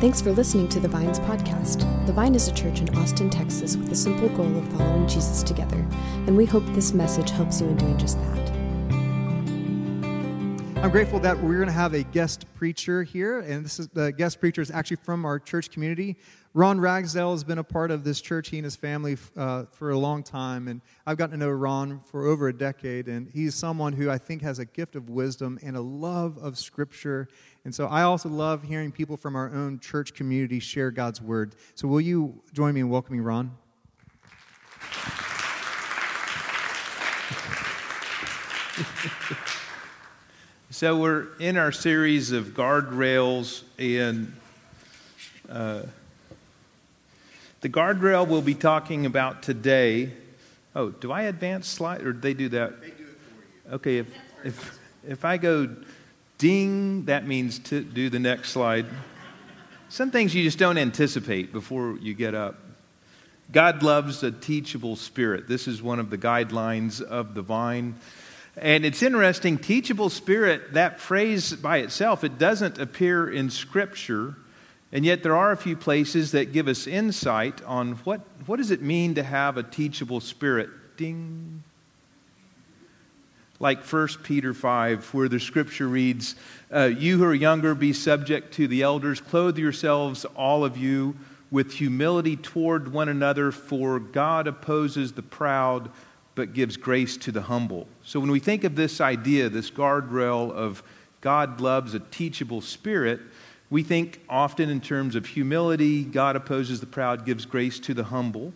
Thanks for listening to the Vines podcast. The Vine is a church in Austin, Texas, with the simple goal of following Jesus together, and we hope this message helps you in doing just that. I'm grateful that we're going to have a guest preacher here, and this is the guest preacher is actually from our church community. Ron Ragsdale has been a part of this church, he and his family, uh, for a long time, and I've gotten to know Ron for over a decade, and he's someone who I think has a gift of wisdom and a love of Scripture, and so I also love hearing people from our own church community share God's Word. So will you join me in welcoming Ron? So we're in our series of guardrails, and uh, the guardrail we'll be talking about today. Oh, do I advance slide, or they do that? They do it for you. Okay, if if if I go ding, that means to do the next slide. Some things you just don't anticipate before you get up. God loves a teachable spirit. This is one of the guidelines of the vine. And it's interesting, teachable spirit, that phrase by itself, it doesn't appear in Scripture. And yet there are a few places that give us insight on what, what does it mean to have a teachable spirit. Ding. Like 1 Peter 5, where the scripture reads, uh, You who are younger, be subject to the elders. Clothe yourselves, all of you, with humility toward one another, for God opposes the proud but gives grace to the humble. So when we think of this idea, this guardrail of God loves a teachable spirit, we think often in terms of humility, God opposes the proud, gives grace to the humble.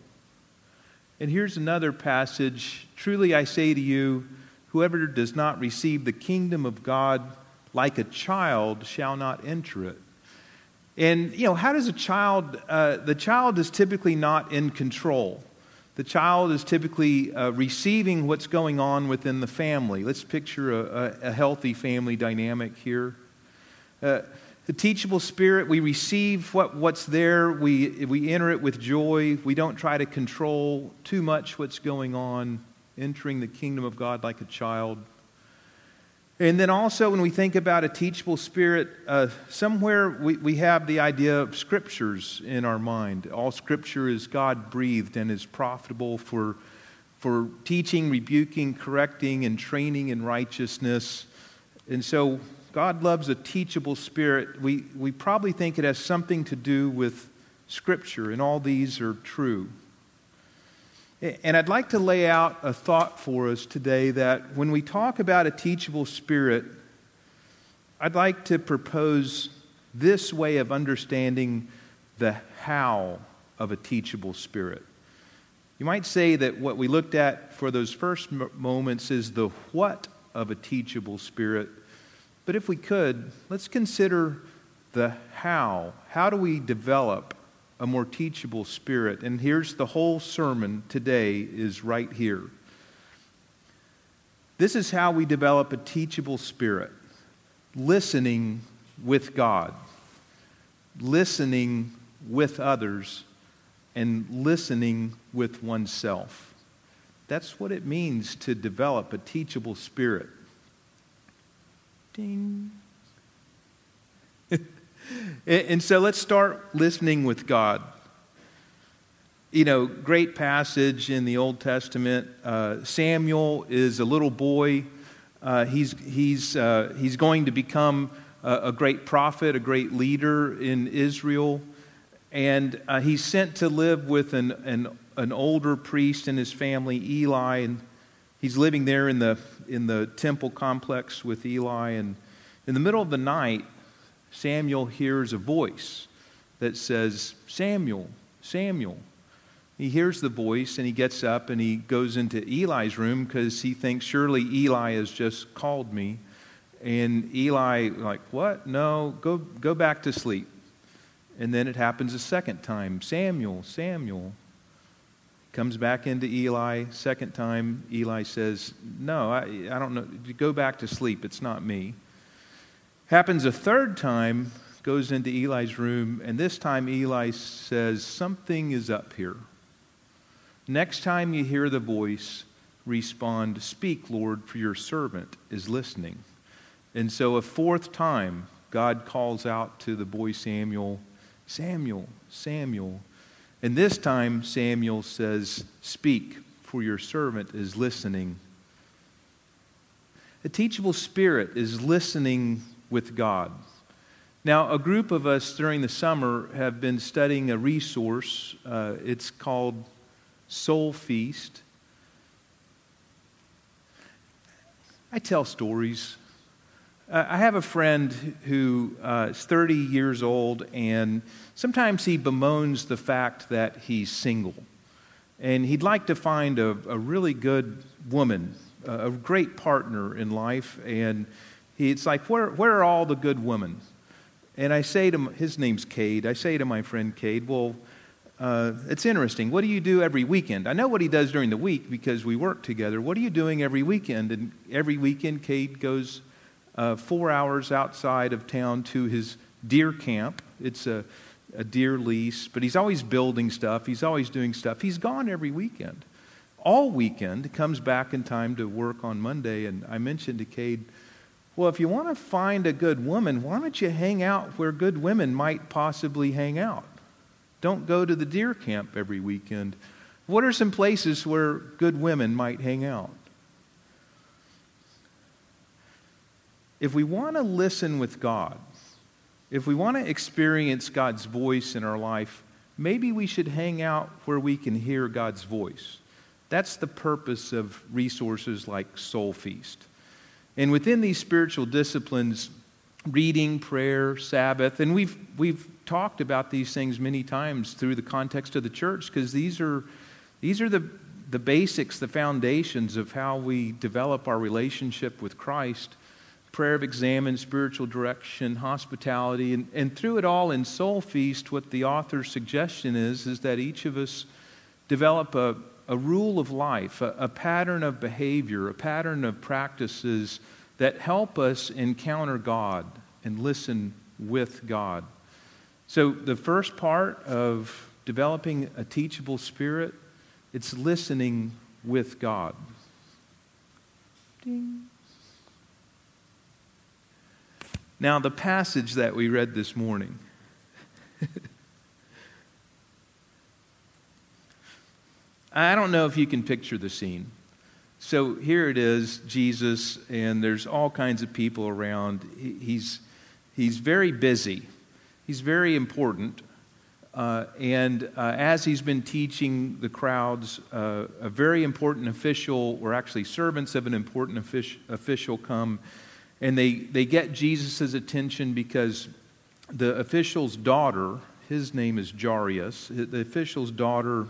And here's another passage Truly I say to you, whoever does not receive the kingdom of God like a child shall not enter it. And, you know, how does a child, uh, the child is typically not in control. The child is typically uh, receiving what's going on within the family. Let's picture a, a, a healthy family dynamic here. Uh, the teachable spirit, we receive what, what's there, we, we enter it with joy. We don't try to control too much what's going on, entering the kingdom of God like a child. And then also, when we think about a teachable spirit, uh, somewhere we, we have the idea of scriptures in our mind. All scripture is God breathed and is profitable for, for teaching, rebuking, correcting, and training in righteousness. And so, God loves a teachable spirit. We, we probably think it has something to do with scripture, and all these are true. And I'd like to lay out a thought for us today that when we talk about a teachable spirit, I'd like to propose this way of understanding the how of a teachable spirit. You might say that what we looked at for those first moments is the what of a teachable spirit. But if we could, let's consider the how. How do we develop a more teachable spirit. And here's the whole sermon today is right here. This is how we develop a teachable spirit listening with God, listening with others, and listening with oneself. That's what it means to develop a teachable spirit. Ding. and so let's start listening with God. You know, great passage in the Old Testament. Uh, Samuel is a little boy. Uh, he's, he's, uh, he's going to become a, a, great prophet, a great leader in Israel. And uh, he's sent to live with an, an, an older priest and his family, Eli. And he's living there in the, in the temple complex with Eli. And in the middle of the night, Samuel hears a voice that says, Samuel, Samuel. He hears the voice and he gets up and he goes into Eli's room because he thinks surely Eli has just called me. And Eli, like, what? No, go, go back to sleep. And then it happens a second time Samuel, Samuel. Comes back into Eli. Second time, Eli says, No, I, I don't know. Go back to sleep. It's not me. Happens a third time, goes into Eli's room, and this time Eli says, Something is up here. Next time you hear the voice, respond, Speak, Lord, for your servant is listening. And so a fourth time, God calls out to the boy Samuel, Samuel, Samuel. And this time, Samuel says, Speak, for your servant is listening. A teachable spirit is listening with God. Now, a group of us during the summer have been studying a resource. Uh, it's called Soul Feast. I tell stories. Uh, I have a friend who uh, is 30 years old, and sometimes he bemoans the fact that he's single. And he'd like to find a, a really good woman, a great partner in life. And it's like, where, where are all the good women? And I say to him, his name's Cade. I say to my friend Cade, well, uh, it's interesting. What do you do every weekend? I know what he does during the week because we work together. What are you doing every weekend? And every weekend, Cade goes uh, four hours outside of town to his deer camp. It's a, a deer lease, but he's always building stuff. He's always doing stuff. He's gone every weekend. All weekend, comes back in time to work on Monday. And I mentioned to Cade, well, if you want to find a good woman, why don't you hang out where good women might possibly hang out? Don't go to the deer camp every weekend. What are some places where good women might hang out? If we want to listen with God, if we want to experience God's voice in our life, maybe we should hang out where we can hear God's voice. That's the purpose of resources like Soul Feast. And within these spiritual disciplines, reading, prayer, Sabbath, and we've, we've talked about these things many times through the context of the church because these are, these are the, the basics, the foundations of how we develop our relationship with Christ. Prayer of examine, spiritual direction, hospitality, and, and through it all in Soul Feast, what the author's suggestion is, is that each of us develop a, a rule of life, a, a pattern of behavior, a pattern of practices that help us encounter God and listen with God. So, the first part of developing a teachable spirit, it's listening with God. Ding. Now, the passage that we read this morning. I don't know if you can picture the scene. So here it is, Jesus, and there's all kinds of people around. He's, he's very busy, he's very important. Uh, and uh, as he's been teaching the crowds, uh, a very important official, or actually servants of an important official, come and they, they get Jesus' attention because the official's daughter, his name is Jairus, the official's daughter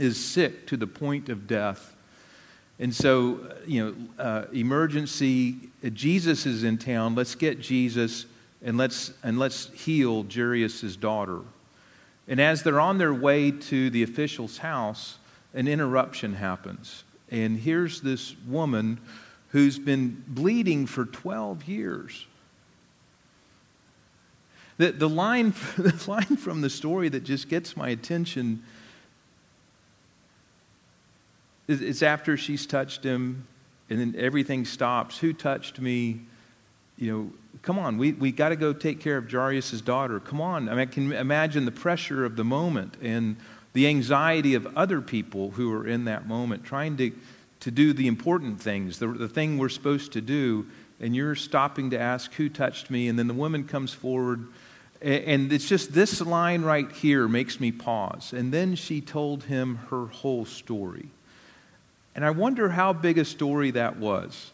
is sick to the point of death. And so, you know, uh, emergency, Jesus is in town. Let's get Jesus and let's, and let's heal Jairus' daughter. And as they're on their way to the official's house, an interruption happens. And here's this woman who's been bleeding for 12 years. The, the, line, the line from the story that just gets my attention it's after she's touched him, and then everything stops. Who touched me? You know, come on, we, we got to go take care of Jairus' daughter. Come on. I, mean, I can imagine the pressure of the moment and the anxiety of other people who are in that moment, trying to, to do the important things, the, the thing we're supposed to do, and you're stopping to ask, Who touched me? And then the woman comes forward. And it's just this line right here makes me pause. And then she told him her whole story. And I wonder how big a story that was.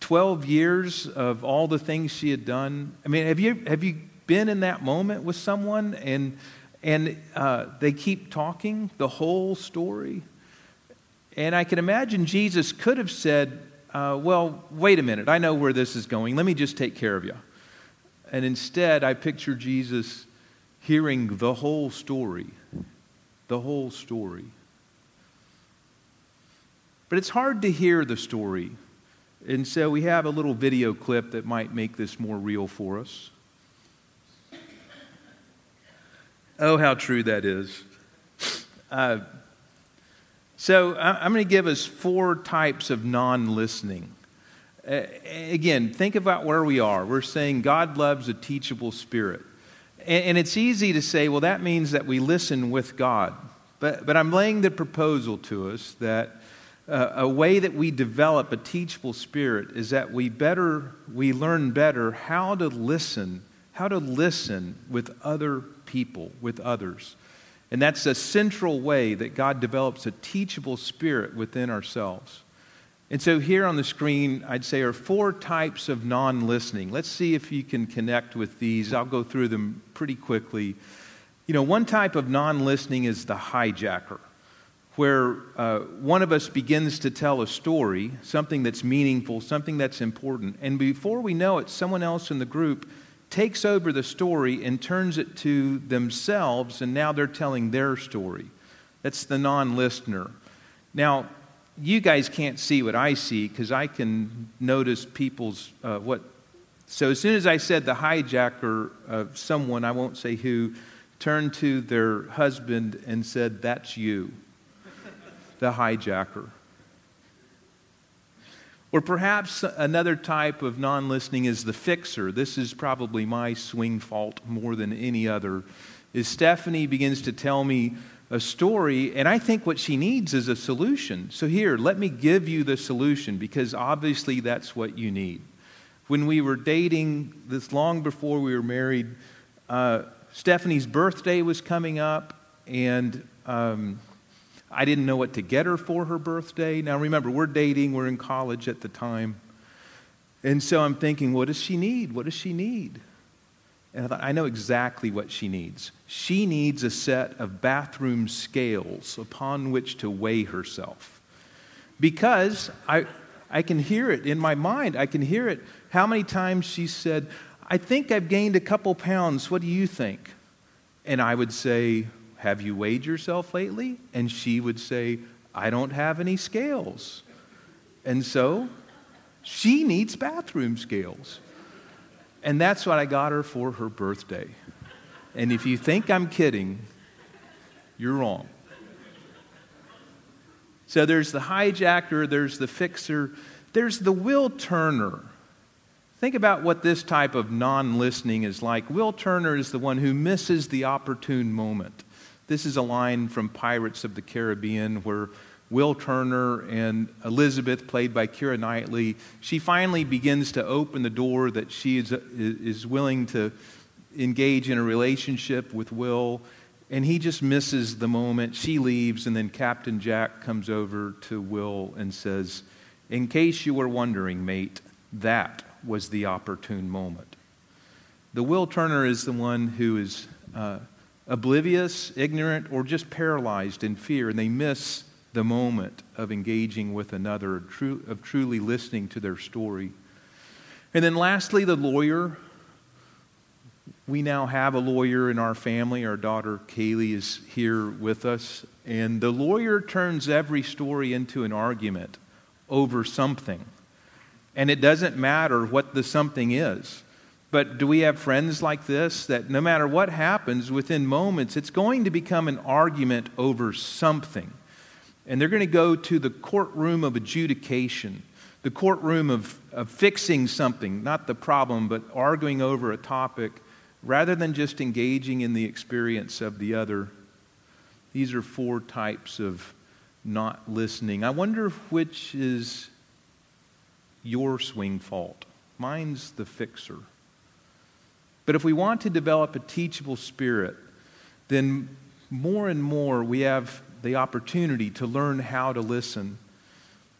12 years of all the things she had done. I mean, have you, have you been in that moment with someone and, and uh, they keep talking the whole story? And I can imagine Jesus could have said, uh, Well, wait a minute, I know where this is going. Let me just take care of you. And instead, I picture Jesus hearing the whole story. The whole story. But it's hard to hear the story. And so we have a little video clip that might make this more real for us. Oh, how true that is. Uh, so I'm going to give us four types of non listening. Uh, again, think about where we are. We're saying God loves a teachable spirit. And, and it's easy to say, well, that means that we listen with God. But, but I'm laying the proposal to us that uh, a way that we develop a teachable spirit is that we better, we learn better how to listen, how to listen with other people, with others. And that's a central way that God develops a teachable spirit within ourselves. And so, here on the screen, I'd say are four types of non listening. Let's see if you can connect with these. I'll go through them pretty quickly. You know, one type of non listening is the hijacker, where uh, one of us begins to tell a story, something that's meaningful, something that's important, and before we know it, someone else in the group takes over the story and turns it to themselves, and now they're telling their story. That's the non listener. Now, you guys can't see what I see because I can notice people's uh, what. So as soon as I said the hijacker of someone, I won't say who, turned to their husband and said, "That's you, the hijacker." Or perhaps another type of non listening is the fixer. This is probably my swing fault more than any other. Is Stephanie begins to tell me a story, and I think what she needs is a solution. So, here, let me give you the solution because obviously that's what you need. When we were dating, this long before we were married, uh, Stephanie's birthday was coming up, and um, I didn't know what to get her for her birthday. Now, remember, we're dating, we're in college at the time. And so I'm thinking, what does she need? What does she need? And I thought, I know exactly what she needs. She needs a set of bathroom scales upon which to weigh herself. Because I, I can hear it in my mind. I can hear it. How many times she said, I think I've gained a couple pounds. What do you think? And I would say, Have you weighed yourself lately? And she would say, I don't have any scales. And so she needs bathroom scales. And that's what I got her for her birthday. And if you think I'm kidding, you're wrong. So there's the hijacker, there's the fixer, there's the Will Turner. Think about what this type of non listening is like. Will Turner is the one who misses the opportune moment. This is a line from Pirates of the Caribbean where Will Turner and Elizabeth, played by Keira Knightley, she finally begins to open the door that she is, is willing to engage in a relationship with Will, and he just misses the moment. She leaves, and then Captain Jack comes over to Will and says, In case you were wondering, mate, that was the opportune moment. The Will Turner is the one who is uh, oblivious, ignorant, or just paralyzed in fear, and they miss the moment of engaging with another, of truly listening to their story. And then lastly, the lawyer. We now have a lawyer in our family. Our daughter Kaylee is here with us. And the lawyer turns every story into an argument over something. And it doesn't matter what the something is. But do we have friends like this that no matter what happens within moments, it's going to become an argument over something? and they're going to go to the courtroom of adjudication, the courtroom of, of fixing something, not the problem, but arguing over a topic, rather than just engaging in the experience of the other. These are four types of not listening. I wonder which is your swing fault. Mine's the fixer. But if we want to develop a teachable spirit, then more and more we have the opportunity to learn how to listen.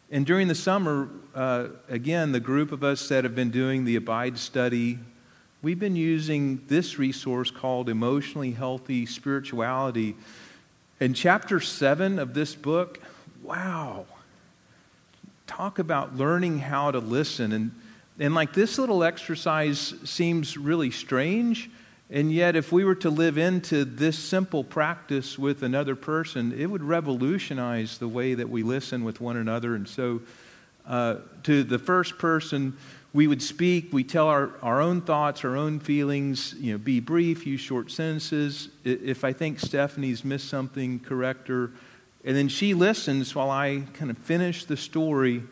And during the summer, uh, again, the group of us that have been doing the Abide study, we've been using this resource called Emotionally Healthy Spirituality. In chapter 7 of this book, wow, talk about learning how to listen. And, and like this little exercise seems really strange and yet, if we were to live into this simple practice with another person, it would revolutionize the way that we listen with one another. And so, uh, to the first person, we would speak, we tell our, our own thoughts, our own feelings, you know, be brief, use short sentences. If I think Stephanie's missed something, correct her. And then she listens while I kind of finish the story.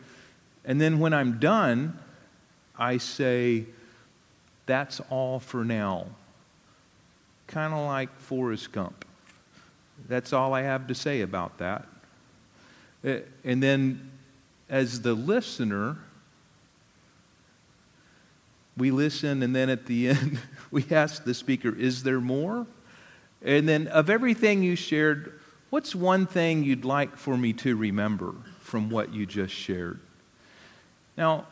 And then when I'm done, I say, That's all for now kind of like Forrest Gump. That's all I have to say about that. Uh, and then, as the listener, we listen, and then at the end, we ask the speaker, Is there more? And then, of everything you shared, what's one thing you'd like for me to remember from what you just shared? Now,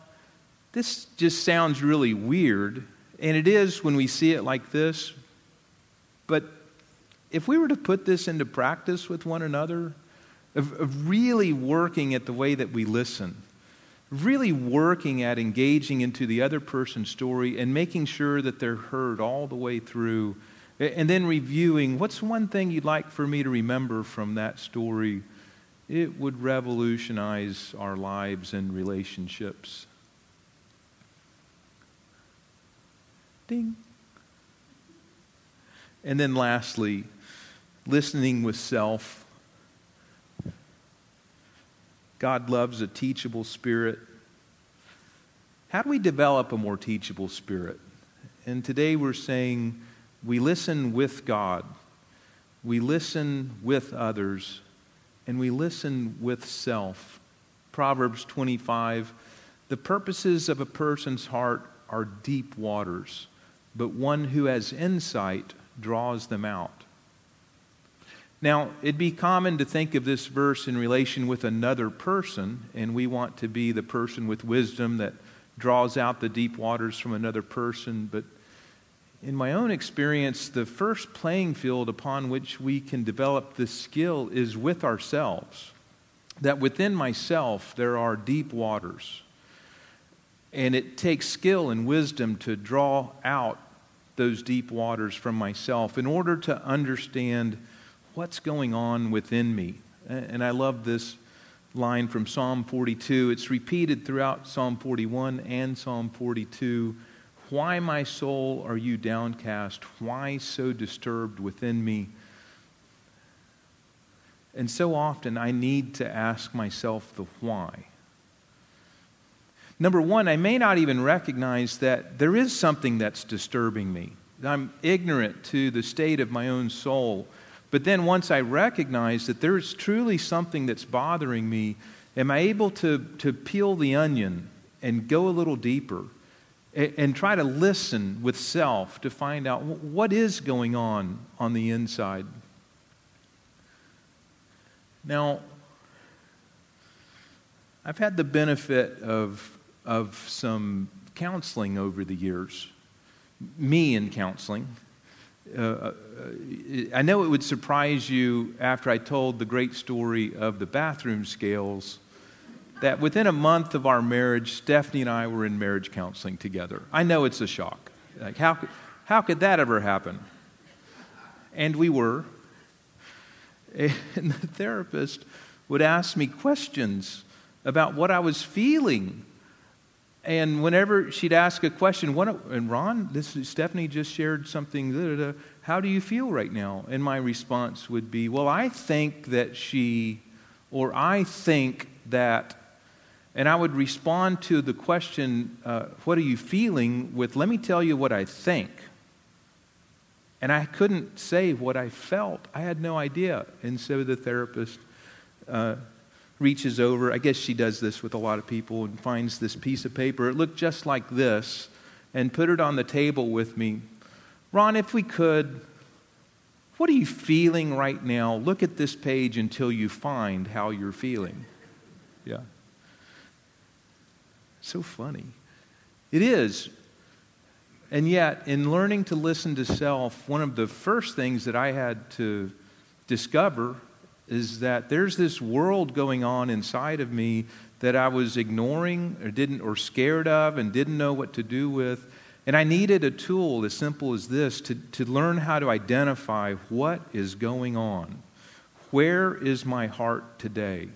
this just sounds really weird, and it is when we see it like this, but if we were to put this into practice with one another, of, of really working at the way that we listen, really working at engaging into the other person's story and making sure that they're heard all the way through, and then reviewing what's one thing you'd like for me to remember from that story, it would revolutionize our lives and relationships. Ding. And then lastly, listening with self. God loves a teachable spirit. How do we develop a more teachable spirit? And today we're saying we listen with God, we listen with others, and we listen with self. Proverbs 25 The purposes of a person's heart are deep waters, but one who has insight draws them out. Now, it'd be common to think of this verse in relation with another person, and we want to be the person with wisdom that draws out the deep waters from another person. But in my own experience, the first playing field upon which we can develop this skill is with ourselves. That within myself there are deep waters. And it takes skill and wisdom to draw out those deep waters from myself in order to understand what's going on within me. And I love this line from Psalm 42. It's repeated throughout Psalm 41 and Psalm 42. Why, my soul, are you downcast? Why so disturbed within me? And so often I need to ask myself the why. Number one, I may not even recognize that there is something that's disturbing me. I'm ignorant to the state of my own soul. But then once I recognize that there's truly something that's bothering me, am I able to, to peel the onion and go a little deeper and, and try to listen with self to find out what is going on on the inside? Now, I've had the benefit of of some counseling over the years, me in counseling. Uh, uh, I know it would surprise you after I told the great story of the bathroom scales that within a month of our marriage, Stephanie and I were in marriage counseling together. I know it's a shock. Like, how, how could that ever happen? And we were. And the therapist would ask me questions about what I was feeling and whenever she'd ask a question, what, and Ron, this Stephanie just shared something. How do you feel right now? And my response would be, well, I think that she, or I think that, and I would respond to the question, uh, what are you feeling? With, let me tell you what I think. And I couldn't say what I felt. I had no idea. And so the therapist uh, reaches over, I guess she does this with a lot of people, and finds this piece of paper. It looked just like this, and put it on the table with me. Ron, if we could, what are you feeling right now? Look at this page until you find how you're feeling. Yeah. So funny. It is. And yet, in learning to listen to self, one of the first things that I had to discover is that there's this world going on inside of me that I was ignoring or didn't or scared of and didn't know what to do with. And I needed a tool as simple as this to, to learn how to identify what is going on. Where is my heart today?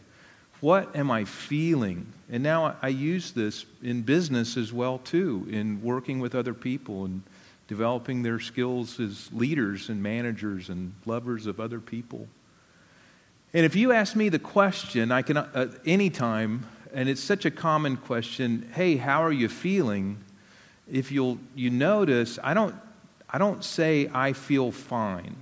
What am I feeling? And now I use this in business as well too, in working with other people and developing their skills as leaders and managers and lovers of other people. And if you ask me the question, I can, uh, anytime, and it's such a common question, hey, how are you feeling? If you'll, you notice, I don't, I don't say I feel fine.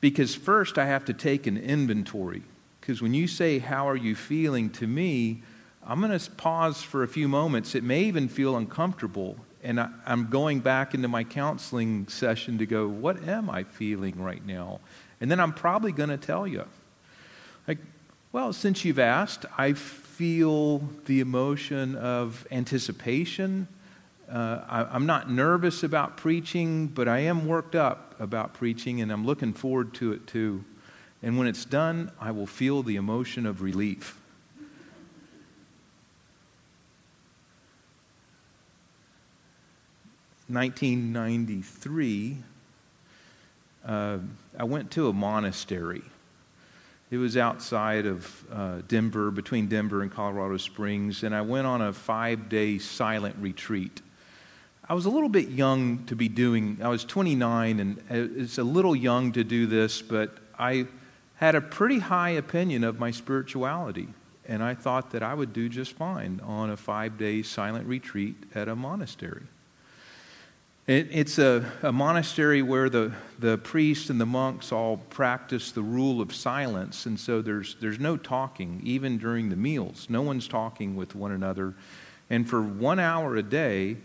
Because first I have to take an inventory. Because when you say, How are you feeling to me, I'm going to pause for a few moments. It may even feel uncomfortable. And I, am going back into my counseling session to go, What am I feeling right now? And then I'm probably going to tell you. Like, well, since you've asked, I feel the emotion of anticipation. Uh, I, am not nervous about preaching, but I am worked up about preaching, and I'm looking forward to it too. And when it's done, I will feel the emotion of relief. Nineteen ninety three, uh, I went to a monastery. It was outside of uh, Denver, between Denver and Colorado Springs, and I went on a five day silent retreat. I was a little bit young to be doing, I was 29, and it's a little young to do this, but I had a pretty high opinion of my spirituality. And I thought that I would do just fine on a five day silent retreat at a monastery. It, it's a, a monastery where the, the priests and the monks all practice the rule of silence, and so there's, there's no talking, even during the meals. No one's talking with one another. And for one hour a day,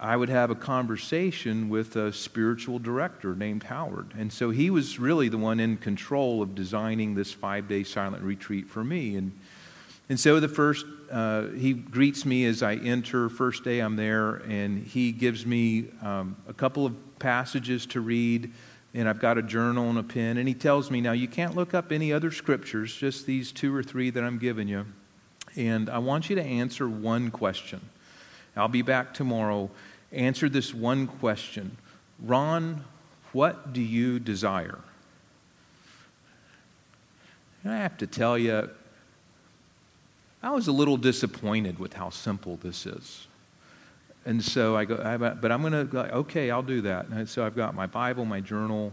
I would have a conversation with a spiritual director named Howard. And so he was really the one in control of designing this five day silent retreat for me. And, and so the first, uh, he greets me as I enter. First day I'm there, and he gives me um, a couple of passages to read. And I've got a journal and a pen. And he tells me, now you can't look up any other scriptures, just these two or three that I'm giving you. And I want you to answer one question. I'll be back tomorrow. Answer this one question Ron, what do you desire? And I have to tell you, I was a little disappointed with how simple this is. And so I go, but I'm going to go, okay, I'll do that. And so I've got my Bible, my journal.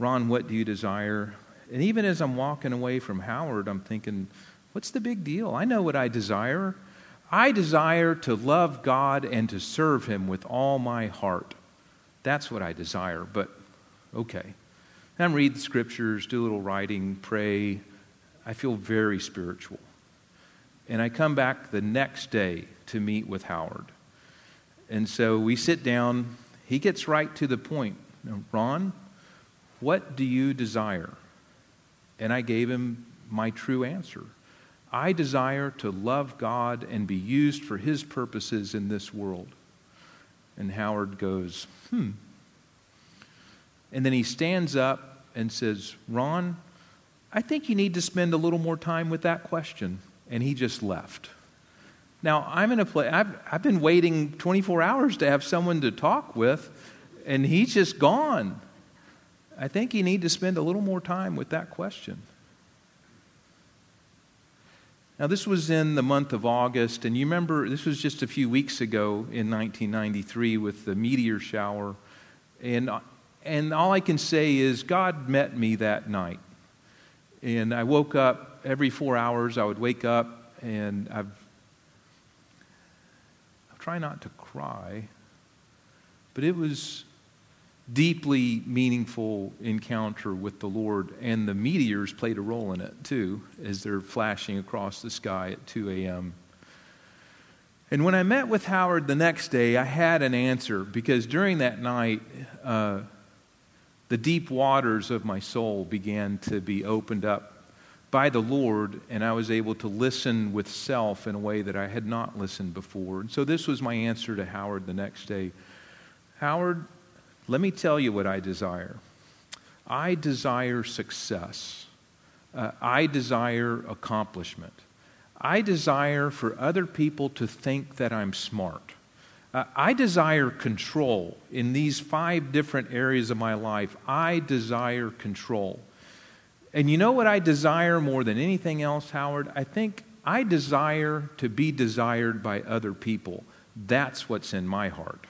Ron, what do you desire? And even as I'm walking away from Howard, I'm thinking, what's the big deal? I know what I desire. I desire to love God and to serve Him with all my heart. That's what I desire, but okay. And read the scriptures, do a little writing, pray. I feel very spiritual. And I come back the next day to meet with Howard. And so we sit down. He gets right to the point Ron, what do you desire? And I gave him my true answer. I desire to love God and be used for His purposes in this world. And Howard goes, hmm. And then he stands up and says, Ron, I think you need to spend a little more time with that question. And he just left. Now, I'm in a place, I've, I've been waiting 24 hours to have someone to talk with, and he's just gone. I think you need to spend a little more time with that question. Now, this was in the month of August, and you remember this was just a few weeks ago in 1993 with the meteor shower. And, and all I can say is God met me that night. And I woke up every four hours, I would wake up, and I've, I'll try not to cry, but it was deeply meaningful encounter with the Lord, and the meteors played a role in it too, as they're flashing across the sky at 2 a.m. And when I met with Howard the next day, I had an answer because during that night, uh, the deep waters of my soul began to be opened up by the Lord, and I was able to listen with self in a way that I had not listened before. And so this was my answer to Howard the next day Howard, let me tell you what I desire. I desire success. Uh, I desire accomplishment. I desire for other people to think that I'm smart. Uh, I desire control in these five different areas of my life. I desire control. And you know what I desire more than anything else, Howard? I think I desire to be desired by other people. That's what's in my heart.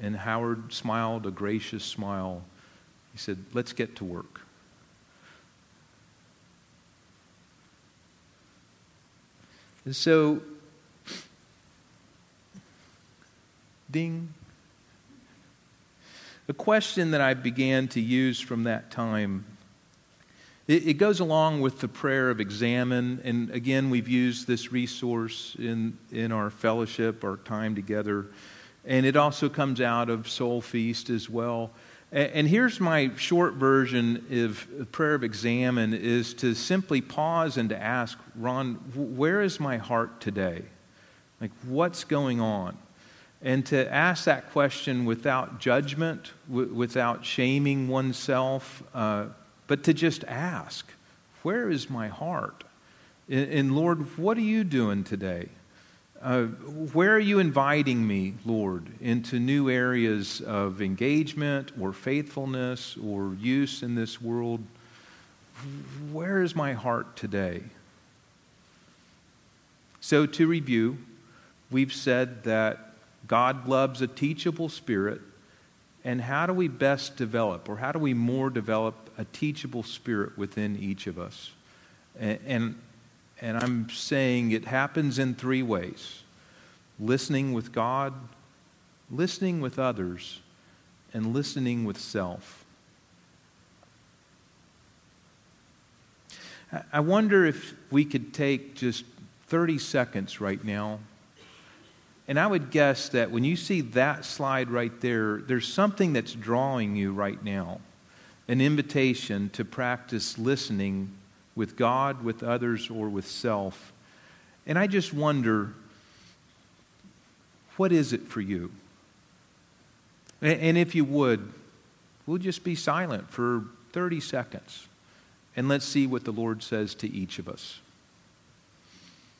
And Howard smiled a gracious smile. He said, Let's get to work. And so, ding, a question that I began to use from that time. It, it goes along with the prayer of examine, and again, we've used this resource in, in our fellowship, our time together, and it also comes out of Soul Feast as well. And, here's my short version of prayer of examine is to simply pause and to ask, Ron, where is my heart today? Like, what's going on? And to ask that question without judgment, w- without shaming oneself, uh, but to just ask, Where is my heart? And, Lord, what are you doing today? Uh, where are you inviting me, Lord, into new areas of engagement or faithfulness or use in this world? Where is my heart today? So, to review, we've said that God loves a teachable spirit. And how do we best develop, or how do we more develop a teachable spirit within each of us? And, and, and I'm saying it happens in three ways listening with God, listening with others, and listening with self. I wonder if we could take just 30 seconds right now and I would guess that when you see that slide right there, there's something that's drawing you right now an invitation to practice listening with God, with others, or with self. And I just wonder what is it for you? And if you would, we'll just be silent for 30 seconds and let's see what the Lord says to each of us.